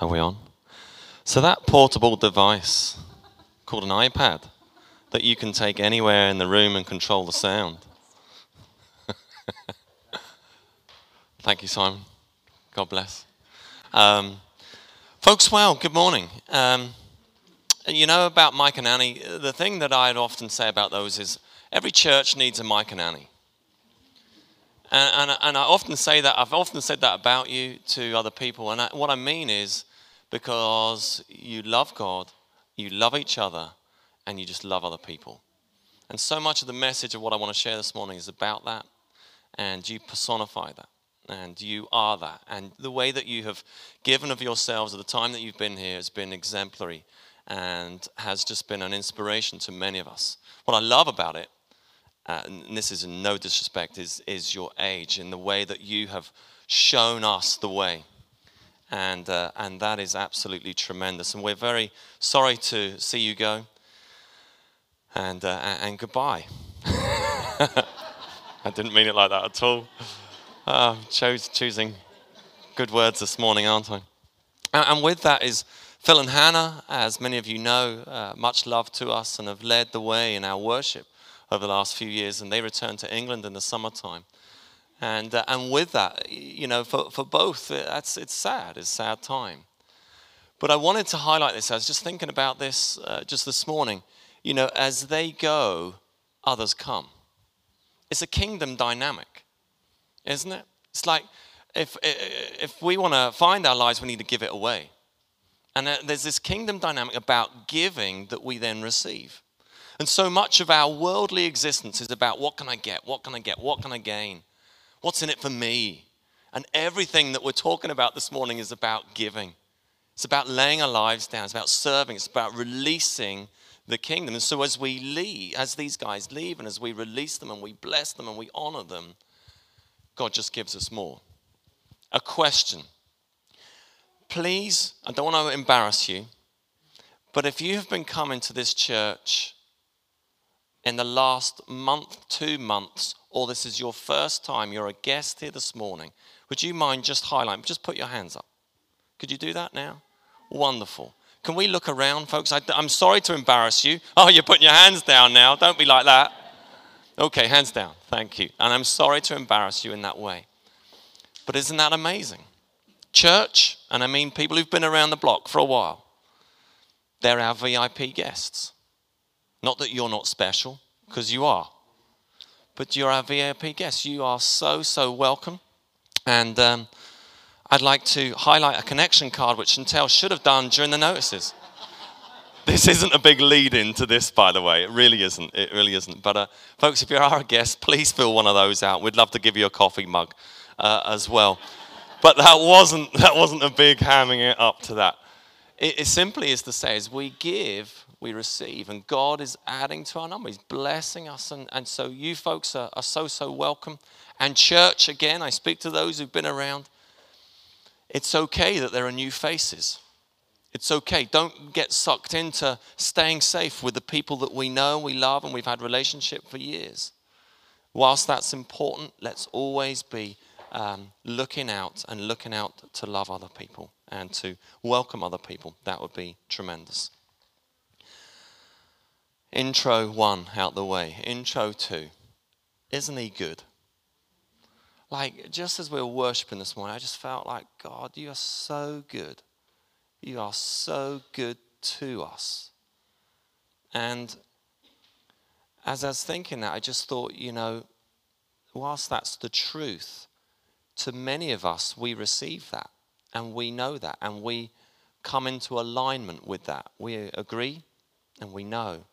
Are we on? So, that portable device called an iPad that you can take anywhere in the room and control the sound. Thank you, Simon. God bless. Um, folks, well, good morning. Um, you know about Mike and Annie, the thing that I'd often say about those is every church needs a Mike and Annie. And, and, and, I often say that, I've often said that about you to other people. And I, what I mean is because you love God, you love each other, and you just love other people. And so much of the message of what I want to share this morning is about that. And you personify that. And you are that. And the way that you have given of yourselves at the time that you've been here has been exemplary and has just been an inspiration to many of us. What I love about it uh, and this is in no disrespect, is, is your age in the way that you have shown us the way. And, uh, and that is absolutely tremendous. And we're very sorry to see you go. And, uh, and goodbye. I didn't mean it like that at all. Uh, chose, choosing good words this morning, aren't I? And, and, with that is Phil and Hannah, as many of you know, uh, much love to us and have led the way in our worship over the last few years, and they returned to England in the summertime. And, uh, and with that, you know, for, for both, uh, that's, it's sad, it's sad time. But I wanted to highlight this. I was just thinking about this uh, just this morning. You know, as they go, others come. It's a kingdom dynamic, isn't it? It's like if, if we want to find our lives, we need to give it away. And uh, there's this kingdom dynamic about giving that we then receive. And so much of our worldly existence is about what can I get? What can I get? What can I gain? What's in it for me? And everything that we're talking about this morning is about giving. It's about laying our lives down. It's about serving. It's about releasing the kingdom. And so as we leave, as these guys leave, and as we release them and we bless them and we honor them, God just gives us more. A question. Please, I don't want to embarrass you, but if you have been coming to this church in the last month, two months, or this is your first time, you're a guest here this morning, would you mind just highlighting? Just put your hands up. Could you do that now? Wonderful. Can we look around, folks? I, am sorry to embarrass you. Oh, you're putting your hands down now. Don't be like that. Okay, hands down. Thank you. And I'm sorry to embarrass you in that way. But isn't that amazing? Church, and I mean people who've been around the block for a while, they're our VIP guests. Not that you're not special, because you are. But you're our VIP guest. You are so, so welcome. And um, I'd like to highlight a connection card, which Chantel should have done during the notices. this isn't a big lead in to this, by the way. It really isn't. It really isn't. But, uh, folks, if you are a guest, please fill one of those out. We'd love to give you a coffee mug uh, as well. But that wasn't, that wasn't a big hamming it up to that. It, it simply is to say, as we give, we receive. And God is adding to our number. He's blessing us. And, and so you folks are, are so, so welcome. And church, again, I speak to those who've been around. It's okay that there are new faces. It's okay. Don't get sucked into staying safe with the people that we know, we love, and we've had relationship for years. Whilst that's important, let's always be um, looking out and looking out to love other people and to welcome other people. That would be tremendous. Intro one out the way. Intro two. Isn't he good? Like, just as we were worshiping this morning, I just felt like, God, you are so good. You are so good to us. And as I was thinking that, I just thought, you know, whilst that's the truth, to many of us, we receive that and we know that and we come into alignment with that. We agree and we know.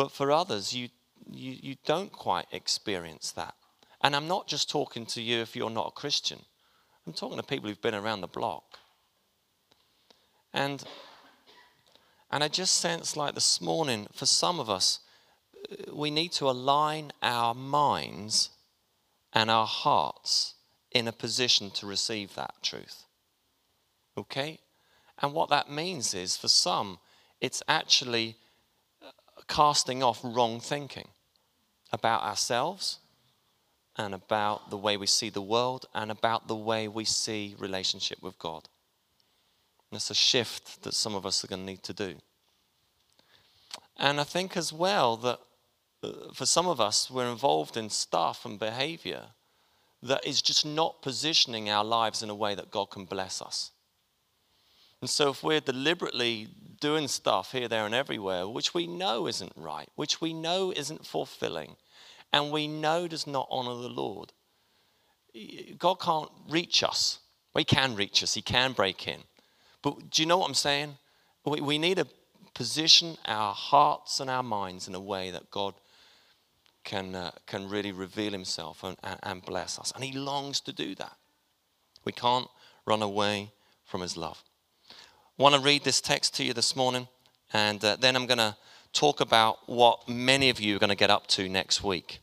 But for others, you, you, you don't quite experience that. And I'm not just talking to you if you're not a Christian, I'm talking to people who've been around the block. And, and I just sense like this morning, for some of us, we need to align our minds and our hearts in a position to receive that truth. Okay? And what that means is, for some, it's actually casting off wrong thinking about ourselves and about the way we see the world and about the way we see relationship with God. And it's a shift that some of us are going to need to do. And I think as well that uh, for some of us, we're involved in stuff and behavior that is just not positioning our lives in a way that God can bless us. And so, if we're deliberately doing stuff here, there, and everywhere, which we know isn't right, which we know isn't fulfilling, and we know does not honor the Lord, God can't reach us. He can reach us, He can break in. But do you know what I'm saying? We, we need to position our hearts and our minds in a way that God can, uh, can really reveal Himself and, and bless us. And He longs to do that. We can't run away from His love. Want to read this text to you this morning, and uh, then I'm going to talk about what many of you are going to get up to next week.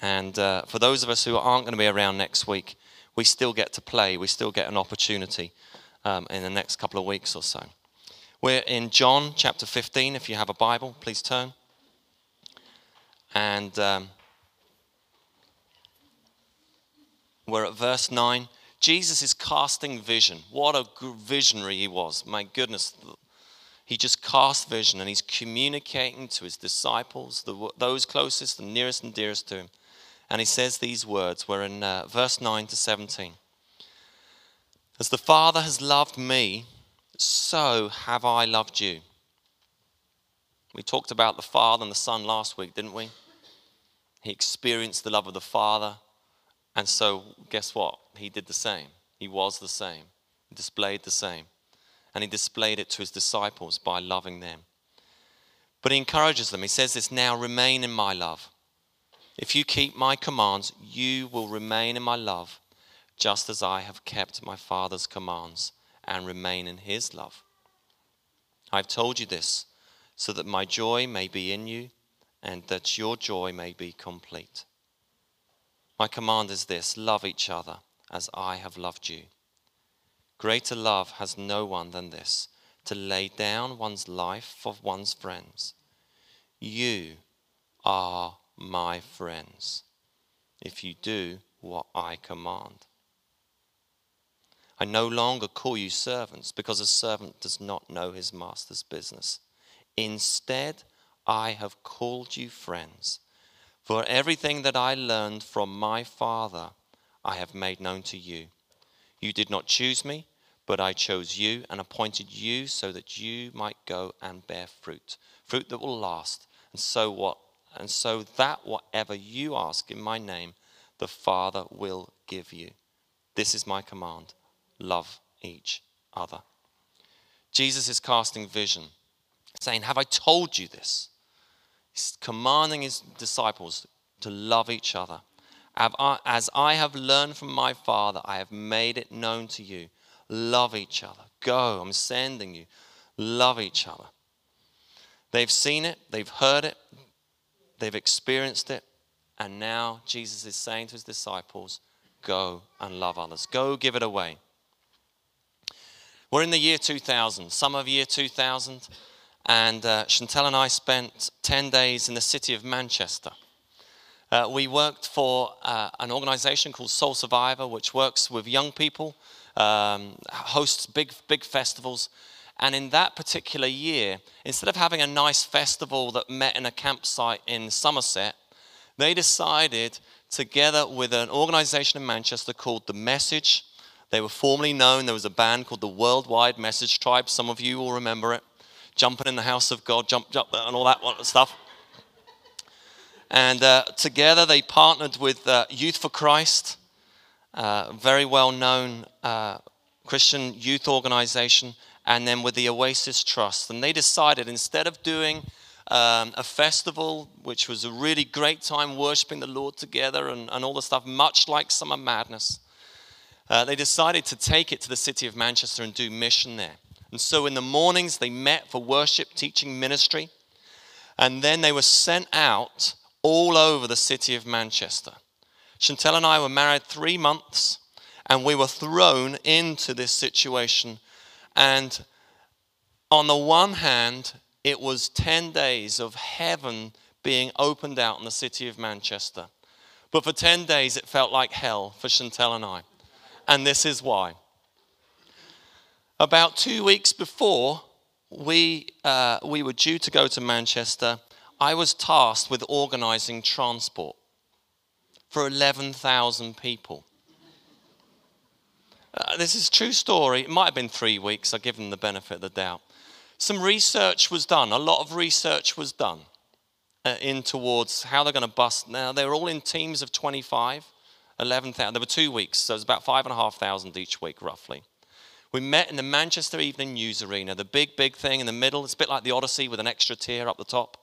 And uh, for those of us who aren't going to be around next week, we still get to play. We still get an opportunity um, in the next couple of weeks or so. We're in John chapter 15. If you have a Bible, please turn. And um, we're at verse 9. Jesus is casting vision. What a visionary he was. My goodness. He just cast vision and he's communicating to his disciples, those closest and nearest and dearest to him. And he says these words. We're in uh, verse 9 to 17. As the Father has loved me, so have I loved you. We talked about the Father and the Son last week, didn't we? He experienced the love of the Father. And so, guess what? He did the same. He was the same. He displayed the same. And he displayed it to his disciples by loving them. But he encourages them. He says this now remain in my love. If you keep my commands, you will remain in my love, just as I have kept my Father's commands and remain in his love. I've told you this so that my joy may be in you and that your joy may be complete. My command is this love each other as I have loved you. Greater love has no one than this to lay down one's life for one's friends. You are my friends if you do what I command. I no longer call you servants because a servant does not know his master's business. Instead, I have called you friends. For everything that I learned from my Father, I have made known to you. You did not choose me, but I chose you and appointed you so that you might go and bear fruit, fruit that will last. And so what and so that whatever you ask in my name, the Father will give you. This is my command. Love each other. Jesus is casting vision, saying, Have I told you this? He's commanding his disciples to love each other. As I have learned from my Father, I have made it known to you. Love each other. Go, I'm sending you. Love each other. They've seen it, they've heard it, they've experienced it, and now Jesus is saying to his disciples, Go and love others. Go give it away. We're in the year 2000, summer of year 2000. And uh, Chantel and I spent 10 days in the city of Manchester. Uh, we worked for uh, an organization called Soul Survivor, which works with young people, um, hosts big, big festivals. And in that particular year, instead of having a nice festival that met in a campsite in Somerset, they decided, together with an organization in Manchester called The Message, they were formerly known, there was a band called the Worldwide Message Tribe. Some of you will remember it jumping in the house of God, jumped up and all that stuff. And uh, together they partnered with uh, Youth for Christ, uh, very well known uh, Christian youth organization, and then with the Oasis Trust. And they decided instead of doing um, a festival, which was a really great time worshiping the Lord together and, and all the stuff, much like Summer Madness, uh, they decided to take it to the city of Manchester and do mission there. And so in the mornings, they met for worship, teaching, ministry. And then they were sent out all over the city of Manchester. Chantel and I were married three months, and we were thrown into this situation. And on the one hand, it was 10 days of heaven being opened out in the city of Manchester. But for 10 days, it felt like hell for Chantel and I. And this is why. About two weeks before we, uh, we were due to go to Manchester, I was tasked with organizing transport for 11,000 people. Uh, this is a true story. It might have been three weeks. I give them the benefit of the doubt. Some research was done. A lot of research was done uh, in towards how they're going to bust. Now, they were all in teams of 25, 11,000. There were two weeks, so it was about 5,500 each week, roughly. We met in the Manchester Evening News Arena, the big, big thing in the middle. It's a bit like the Odyssey with an extra tier up the top.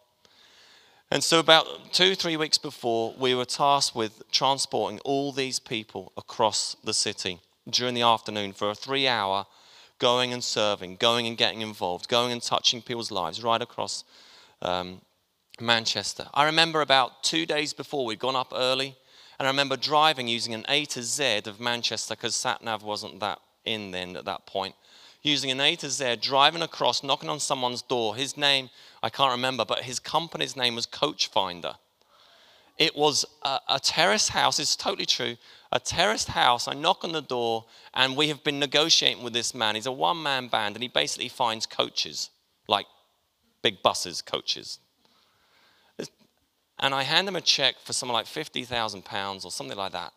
And so, about two, three weeks before, we were tasked with transporting all these people across the city during the afternoon for a three hour going and serving, going and getting involved, going and touching people's lives right across um, Manchester. I remember about two days before, we'd gone up early, and I remember driving using an A to Z of Manchester because SatNav wasn't that in then at that point. Using an A to Z, driving across, knocking on someone's door. His name, I can't remember, but his company's name was Coach Finder. It was a, a terrace house, it's totally true, a terraced house. I knock on the door, and we have been negotiating with this man. He's a one man band, and he basically finds coaches, like big buses, coaches. And I hand him a check for something like £50,000 or something like that.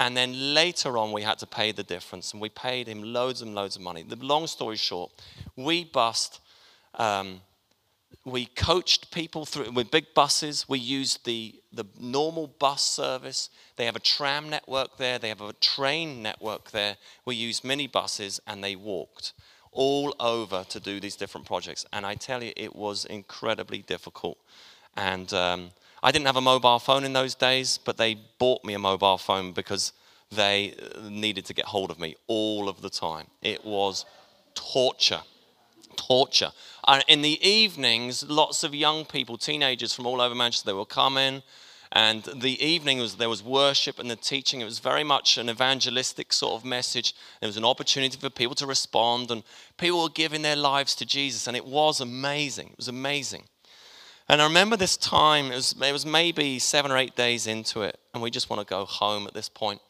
And then later on, we had to pay the difference, and we paid him loads and loads of money. The long story short, we bust um, we coached people through with big buses. We used the, the normal bus service. They have a tram network there, they have a train network there. We used mini buses and they walked all over to do these different projects. And I tell you, it was incredibly difficult. And um, I didn't have a mobile phone in those days, but they bought me a mobile phone because they uh, needed to get hold of me all of the time. It was torture torture. And in the evenings, lots of young people, teenagers from all over Manchester, they will come in. And the evening was there was worship and the teaching. It was very much an evangelistic sort of message. There was an opportunity for people to respond, and people were giving their lives to Jesus, and it was amazing. It was amazing. And I remember this time, it was, it was maybe seven or eight days into it, and we just want to go home at this point.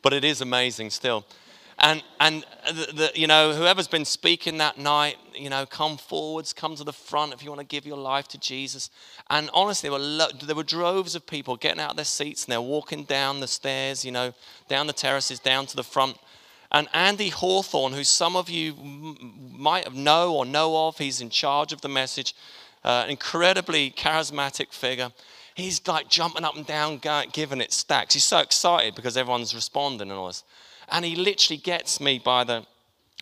But it is amazing still. And, and the, the, you know, whoever's been speaking that night, you know, come forwards, come to the front if you want to give your life to Jesus. And honestly, there were, lo- there were droves of people getting out of their seats and they're walking down the stairs, you know, down the terraces, down to the front. And Andy Hawthorne, who some of you might have know or know of, he's in charge of the message, uh, incredibly charismatic figure. He's like jumping up and down, giving it stacks. He's so excited because everyone's responding and all this. And he literally gets me by the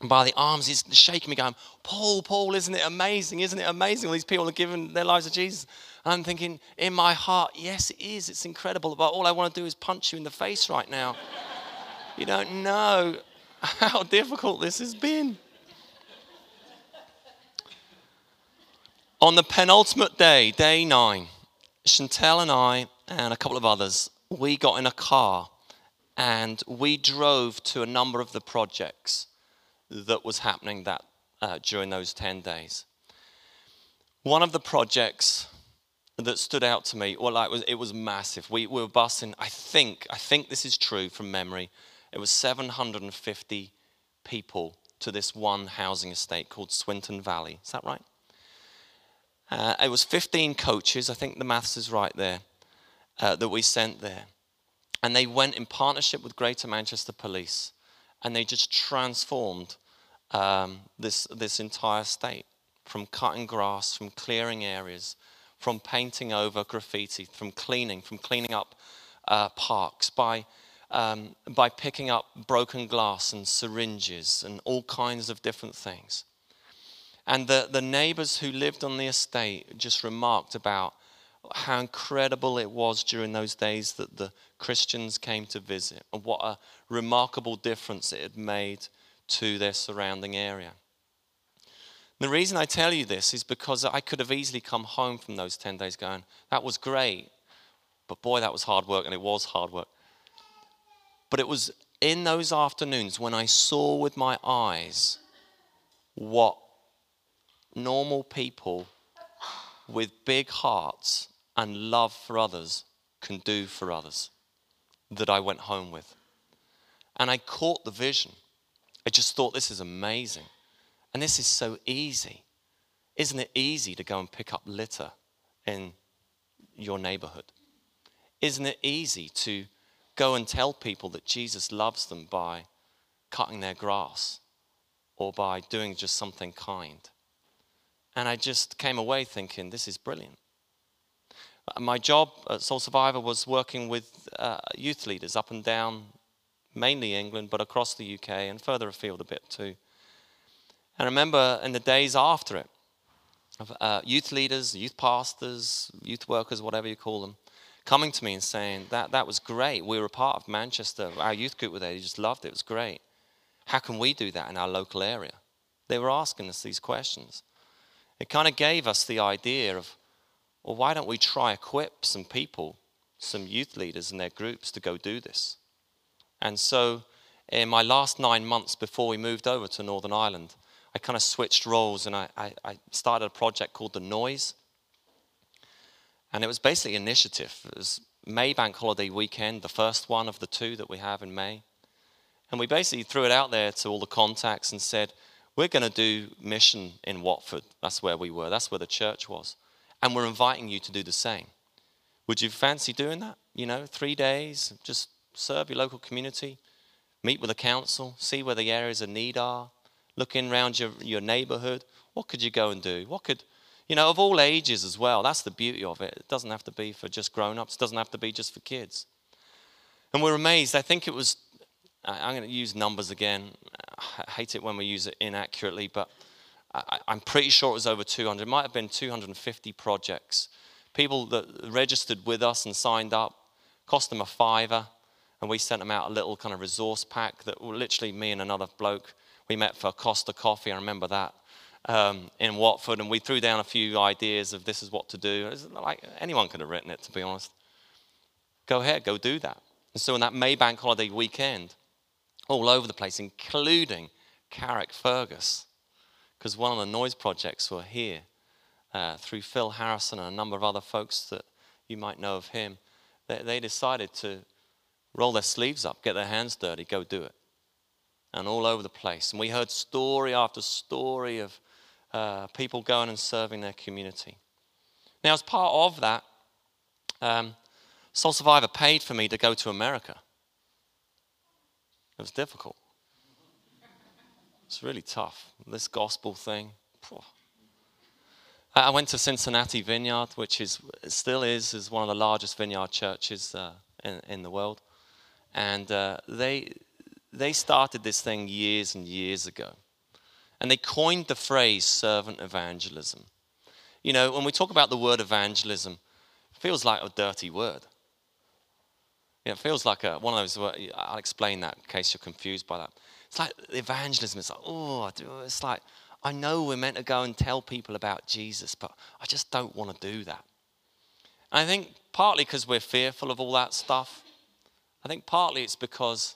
by the arms, he's shaking me, going, Paul, Paul, isn't it amazing? Isn't it amazing? All these people are giving their lives to Jesus. And I'm thinking in my heart, yes, it is. It's incredible. But all I want to do is punch you in the face right now. you don't know how difficult this has been. On the penultimate day, day nine, Chantel and I and a couple of others, we got in a car and we drove to a number of the projects that was happening that uh, during those 10 days. One of the projects that stood out to me, well, it was, it was massive. We, we were busing, I think, I think this is true from memory, it was 750 people to this one housing estate called Swinton Valley. Is that right? Uh, it was 15 coaches, I think the maths is right there, uh, that we sent there. And they went in partnership with Greater Manchester Police and they just transformed um, this, this entire state from cutting grass, from clearing areas, from painting over graffiti, from cleaning, from cleaning up uh, parks, by, um, by picking up broken glass and syringes and all kinds of different things. And the, the neighbors who lived on the estate just remarked about how incredible it was during those days that the Christians came to visit and what a remarkable difference it had made to their surrounding area. The reason I tell you this is because I could have easily come home from those 10 days going, that was great, but boy, that was hard work, and it was hard work. But it was in those afternoons when I saw with my eyes what normal people with big hearts and love for others can do for others that I went home with. And I caught the vision. I just thought, this is amazing. And this is so easy. Isn't it easy to go and pick up litter in your neighborhood? Isn't it easy to go and tell people that Jesus loves them by cutting their grass or by doing just something kind? And I just came away thinking, this is brilliant. My job at Soul Survivor was working with uh, youth leaders up and down, mainly England, but across the UK and further afield a bit too. And I remember in the days after it, uh, youth leaders, youth pastors, youth workers, whatever you call them, coming to me and saying, that, that was great. We were a part of Manchester. Our youth group were there. You just loved it. It was great. How can we do that in our local area? They were asking us these questions. It kind of gave us the idea of, well, why don't we try equip some people, some youth leaders and their groups to go do this? And so, in my last nine months before we moved over to Northern Ireland, I kind of switched roles and I, I, I started a project called The Noise. And it was basically an initiative. It was May Bank Holiday weekend, the first one of the two that we have in May. And we basically threw it out there to all the contacts and said, We're going to do mission in Watford. That's where we were, that's where the church was. And we're inviting you to do the same. Would you fancy doing that? You know, three days, just serve your local community, meet with the council, see where the areas of need are, looking around your, your neighborhood. What could you go and do? What could, you know, of all ages as well. That's the beauty of it. It doesn't have to be for just grown ups, it doesn't have to be just for kids. And we're amazed. I think it was, I'm going to use numbers again. I hate it when we use it inaccurately, but I, am pretty sure it was over 200. It might have been 250 projects. People that registered with us and signed up, cost them a fiver, and we sent them out a little kind of resource pack that literally me and another bloke we met for a Costa Coffee. I remember that um, in Watford, and we threw down a few ideas of this is what to do. like anyone could have written it, to be honest. Go ahead, go do that. And so, on that May Bank holiday weekend, all over the place, including Carrickfergus, because one of the noise projects were here uh, through Phil Harrison and a number of other folks that you might know of him. They, they decided to roll their sleeves up, get their hands dirty, go do it and all over the place. And we heard story after story of uh, people going and serving their community. Now, as part of that, um, Soul Survivor paid for me to go to America. It was difficult. It's really tough. This gospel thing. I went to Cincinnati Vineyard, which is still is is one of the largest vineyard churches uh, in, in the world, and uh, they they started this thing years and years ago. And they coined the phrase servant evangelism. You know, when we talk about the word evangelism, it feels like a dirty word. Know, it feels like a, one of those, I'll explain that in case you're confused by that. It's like evangelism. It's like, oh, it's like, I know we're meant to go and tell people about Jesus, but I just don't want to do that. And I think partly because we're fearful of all that stuff. I think partly it's because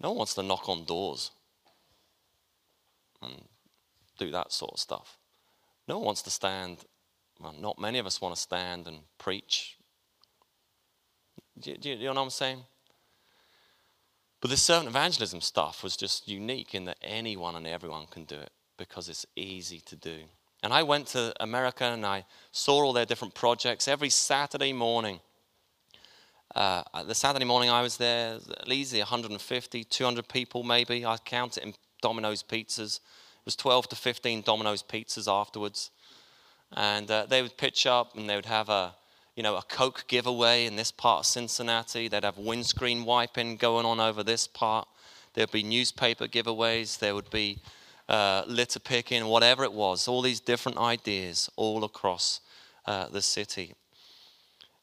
no one wants to knock on doors and do that sort of stuff. No one wants to stand, well, not many of us want to stand and preach. Do you, do you, know what I'm saying? But this servant evangelism stuff was just unique in that anyone and everyone can do it because it's easy to do. And I went to America and I saw all their different projects every Saturday morning. Uh, the Saturday morning I was there, at least 150, 200 people maybe. I counted in Domino's pizzas. It was 12 to 15 Domino's pizzas afterwards. And uh, they would pitch up and they would have a, you know, a Coke giveaway in this part of Cincinnati. They'd have windscreen wiping going on over this part. There'd be newspaper giveaways. There would be uh, litter picking, whatever it was. All these different ideas all across uh, the city.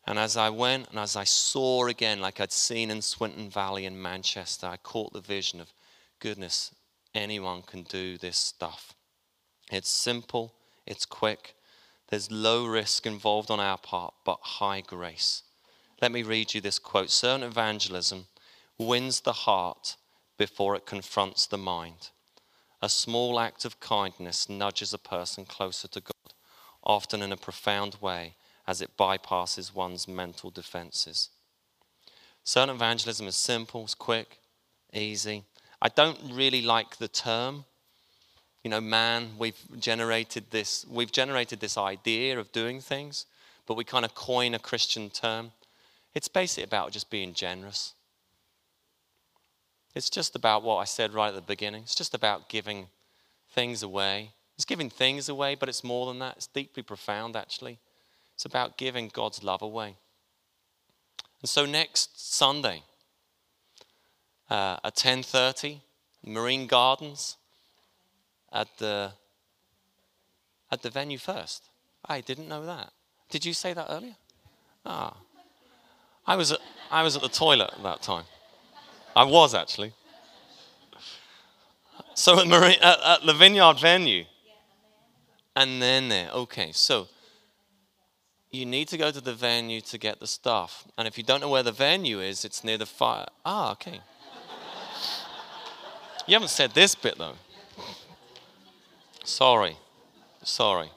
And as I went and as I saw again, like I'd seen in Swinton Valley in Manchester, I caught the vision of goodness, anyone can do this stuff. It's simple, it's quick, there's low risk involved on our part, but high grace. Let me read you this quote Servant evangelism wins the heart before it confronts the mind. A small act of kindness nudges a person closer to God, often in a profound way as it bypasses one's mental defenses. Servant evangelism is simple, it's quick, easy. I don't really like the term You know, man, we've generated this, we've generated this idea of doing things, but we kind of coin a Christian term. It's basically about just being generous. It's just about what I said right at the beginning. It's just about giving things away. It's giving things away, but it's more than that. It's deeply profound, actually. It's about giving God's love away. And so next Sunday uh, at 10:30, Marine Gardens at the at the venue first. I didn't know that. Did you say that earlier? Ah, I was at, I was at the toilet at that time. I was actually. So at, Marine, at, at the Vineyard venue, and then there. Okay, so you need to go to the venue to get the stuff. And if you don't know where the venue is, it's near the fire. Ah, okay. you haven't said this bit though. Sorry. Sorry.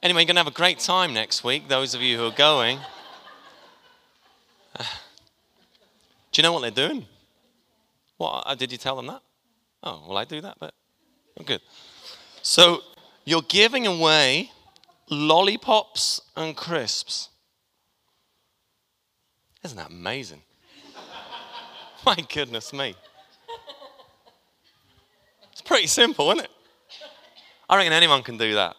Anyway, you're going to have a great time next week, those of you who are going. Uh, do you know what they're doing? What? Uh, did you tell them that? Oh, well, I do that, but oh, good. So you're giving away lollipops and crisps. Isn't that amazing? My goodness me. Pretty simple, isn't it? I reckon anyone can do that.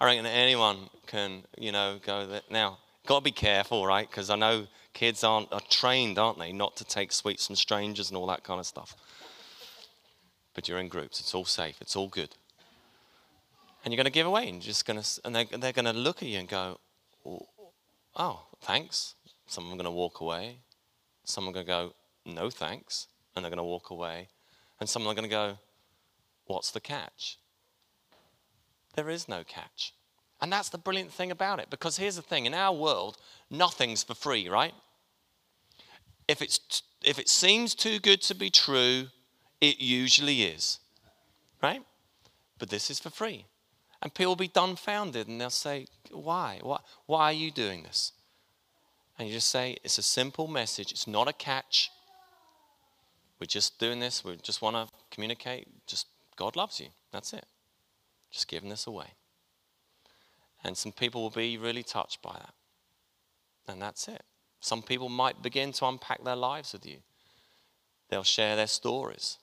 I reckon anyone can, you know, go there. Now, got to be careful, right? Because I know kids aren't are trained, aren't they, not to take sweets from strangers and all that kind of stuff. But you're in groups. It's all safe. It's all good and you're going to give away, and just going to, and they're, they're going to look at you and go, "Oh, oh thanks." Some of them are going to walk away. Some are going to go, "No, thanks," and they're going to walk away. And some are going to go, "What's the catch?" There is no catch. And that's the brilliant thing about it, because here's the thing: in our world, nothing's for free, right? If it's if it seems too good to be true, it usually is, right? But this is for free. And people will be dumbfounded and they'll say, Why? Why, why are you doing this? And you just say, It's a simple message. It's not a catch. We're just doing this. We just want to communicate. Just God loves you. That's it. Just giving this away. And some people will be really touched by that. And that's it. Some people might begin to unpack their lives with you. They'll share their stories,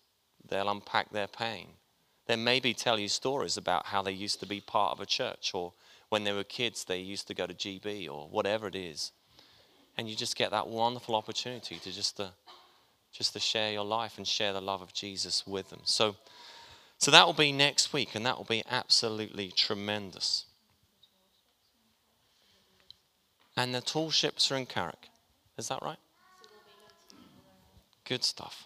they'll unpack their pain. Then maybe tell you stories about how they used to be part of a church or when they were kids they used to go to GB or whatever it is. And you just get that wonderful opportunity to just to, just to share your life and share the love of Jesus with them. So, so that will be next week and that will be absolutely tremendous. And the tall ships are in Carrick. Is that right? Good stuff.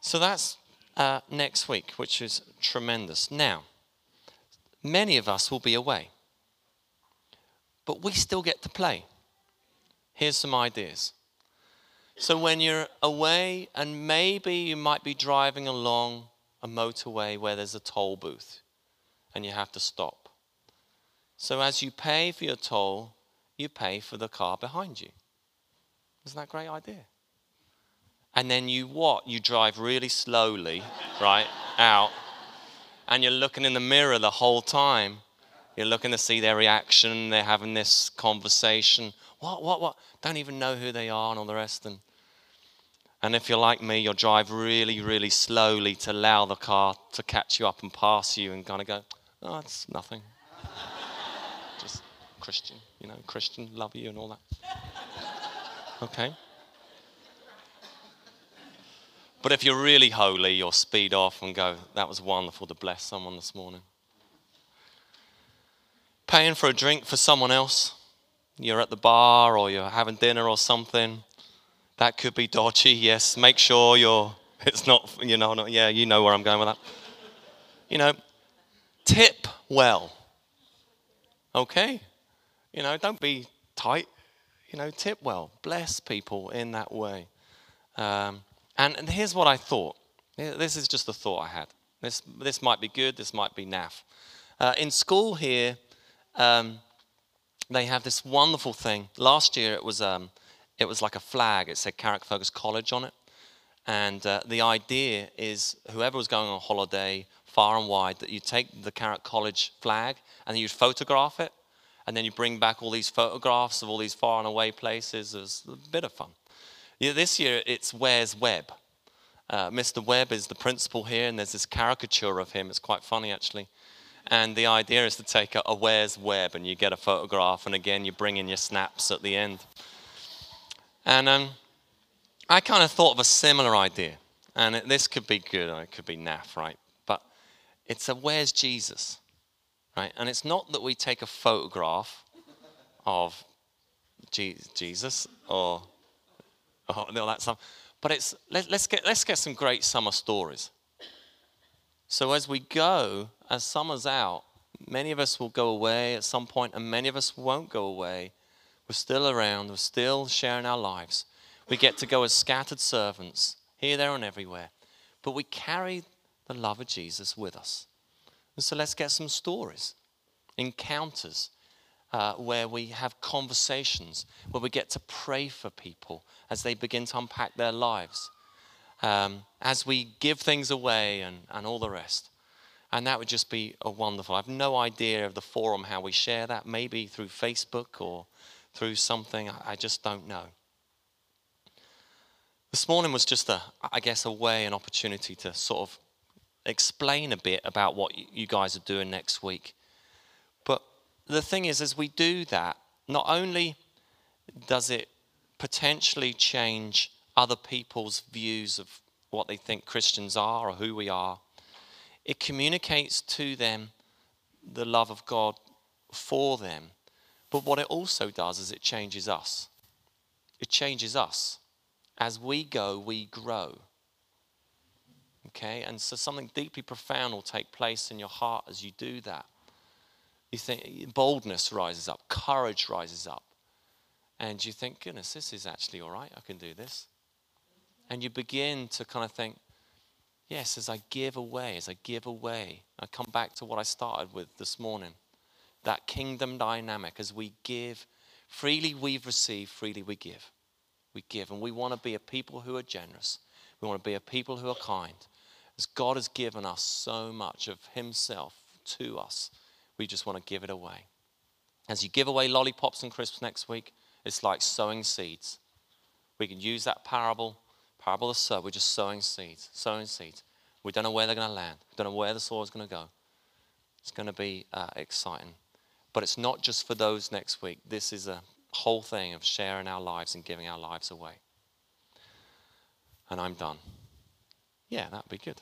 So that's uh, next week, which is tremendous. Now, many of us will be away, but we still get to play. Here's some ideas. So, when you're away, and maybe you might be driving along a motorway where there's a toll booth and you have to stop. So, as you pay for your toll, you pay for the car behind you. Isn't that a great idea? and then you what? You drive really slowly, right, out, and you're looking in the mirror the whole time. You're looking to see their reaction. They're having this conversation. What, what, what? Don't even know who they are and all the rest. And, and if you're like me, you'll drive really, really slowly to allow the car to catch you up and pass you and kind of go, oh, it's nothing. Just Christian, you know, Christian, love you and all that. Okay. But if you're really holy, you'll speed off and go, That was wonderful to bless someone this morning. Paying for a drink for someone else. You're at the bar or you're having dinner or something. That could be dodgy, yes. Make sure you're, it's not, you know, not, yeah, you know where I'm going with that. You know, tip well. Okay? You know, don't be tight. You know, tip well. Bless people in that way. Um, and, and here's what I thought. This is just a thought I had. This, this might be good, this might be naff. Uh, in school here, um, they have this wonderful thing. Last year it was, um, it was like a flag. It said Carrickfergus College on it. And uh, the idea is whoever was going on holiday far and wide, that you take the Carrick College flag and then you photograph it, and then you bring back all these photographs of all these far and away places. It was a bit of fun. This year it's Where's Webb. Uh, Mr. Webb is the principal here, and there's this caricature of him. It's quite funny, actually. And the idea is to take a, a Where's Webb, and you get a photograph, and again, you bring in your snaps at the end. And um, I kind of thought of a similar idea. And it, this could be good or it could be naff, right? But it's a where's Jesus, right? And it's not that we take a photograph of Jesus or, or all that stuff, but it's let, let's, get, let's get some great summer stories. So as we go, as summer's out, many of us will go away at some point, and many of us won't go away. We're still around, we're still sharing our lives. We get to go as scattered servants, here, there, and everywhere. But we carry the love of Jesus with us. And so let's get some stories, encounters, uh, where we have conversations, where we get to pray for people as they begin to unpack their lives, um, as we give things away and, and all the rest. And that would just be a wonderful. I have no idea of the forum how we share that, maybe through Facebook or through something. I, just don't know. This morning was just a, I guess, a way, an opportunity to sort of explain a bit about what you guys are doing next week. But the thing is, as we do that, not only does it potentially change other people's views of what they think Christians are or who we are, it communicates to them the love of God for them. But what it also does is it changes us. It changes us as we go, we grow. Okay? And so something deeply profound will take place in your heart as you do that. You think boldness rises up, courage rises up. And you think, goodness, this is actually all right. I can do this. And you begin to kind of think, yes, as I give away, as I give away, I come back to what I started with this morning. That kingdom dynamic, as we give, freely we've received, freely we give we give. And we want to be a people who are generous. We want to be a people who are kind. As God has given us so much of Himself to us, we just want to give it away. As you give away lollipops and crisps next week, it's like sowing seeds. We can use that parable, parable of sow. We're just sowing seeds, sowing seeds. We don't know where they're going to land. We don't know where the soil is going to go. It's going to be uh, exciting. But it's not just for those next week. This is a whole thing of sharing our lives and giving our lives away. And I'm done. Yeah, that'd be good.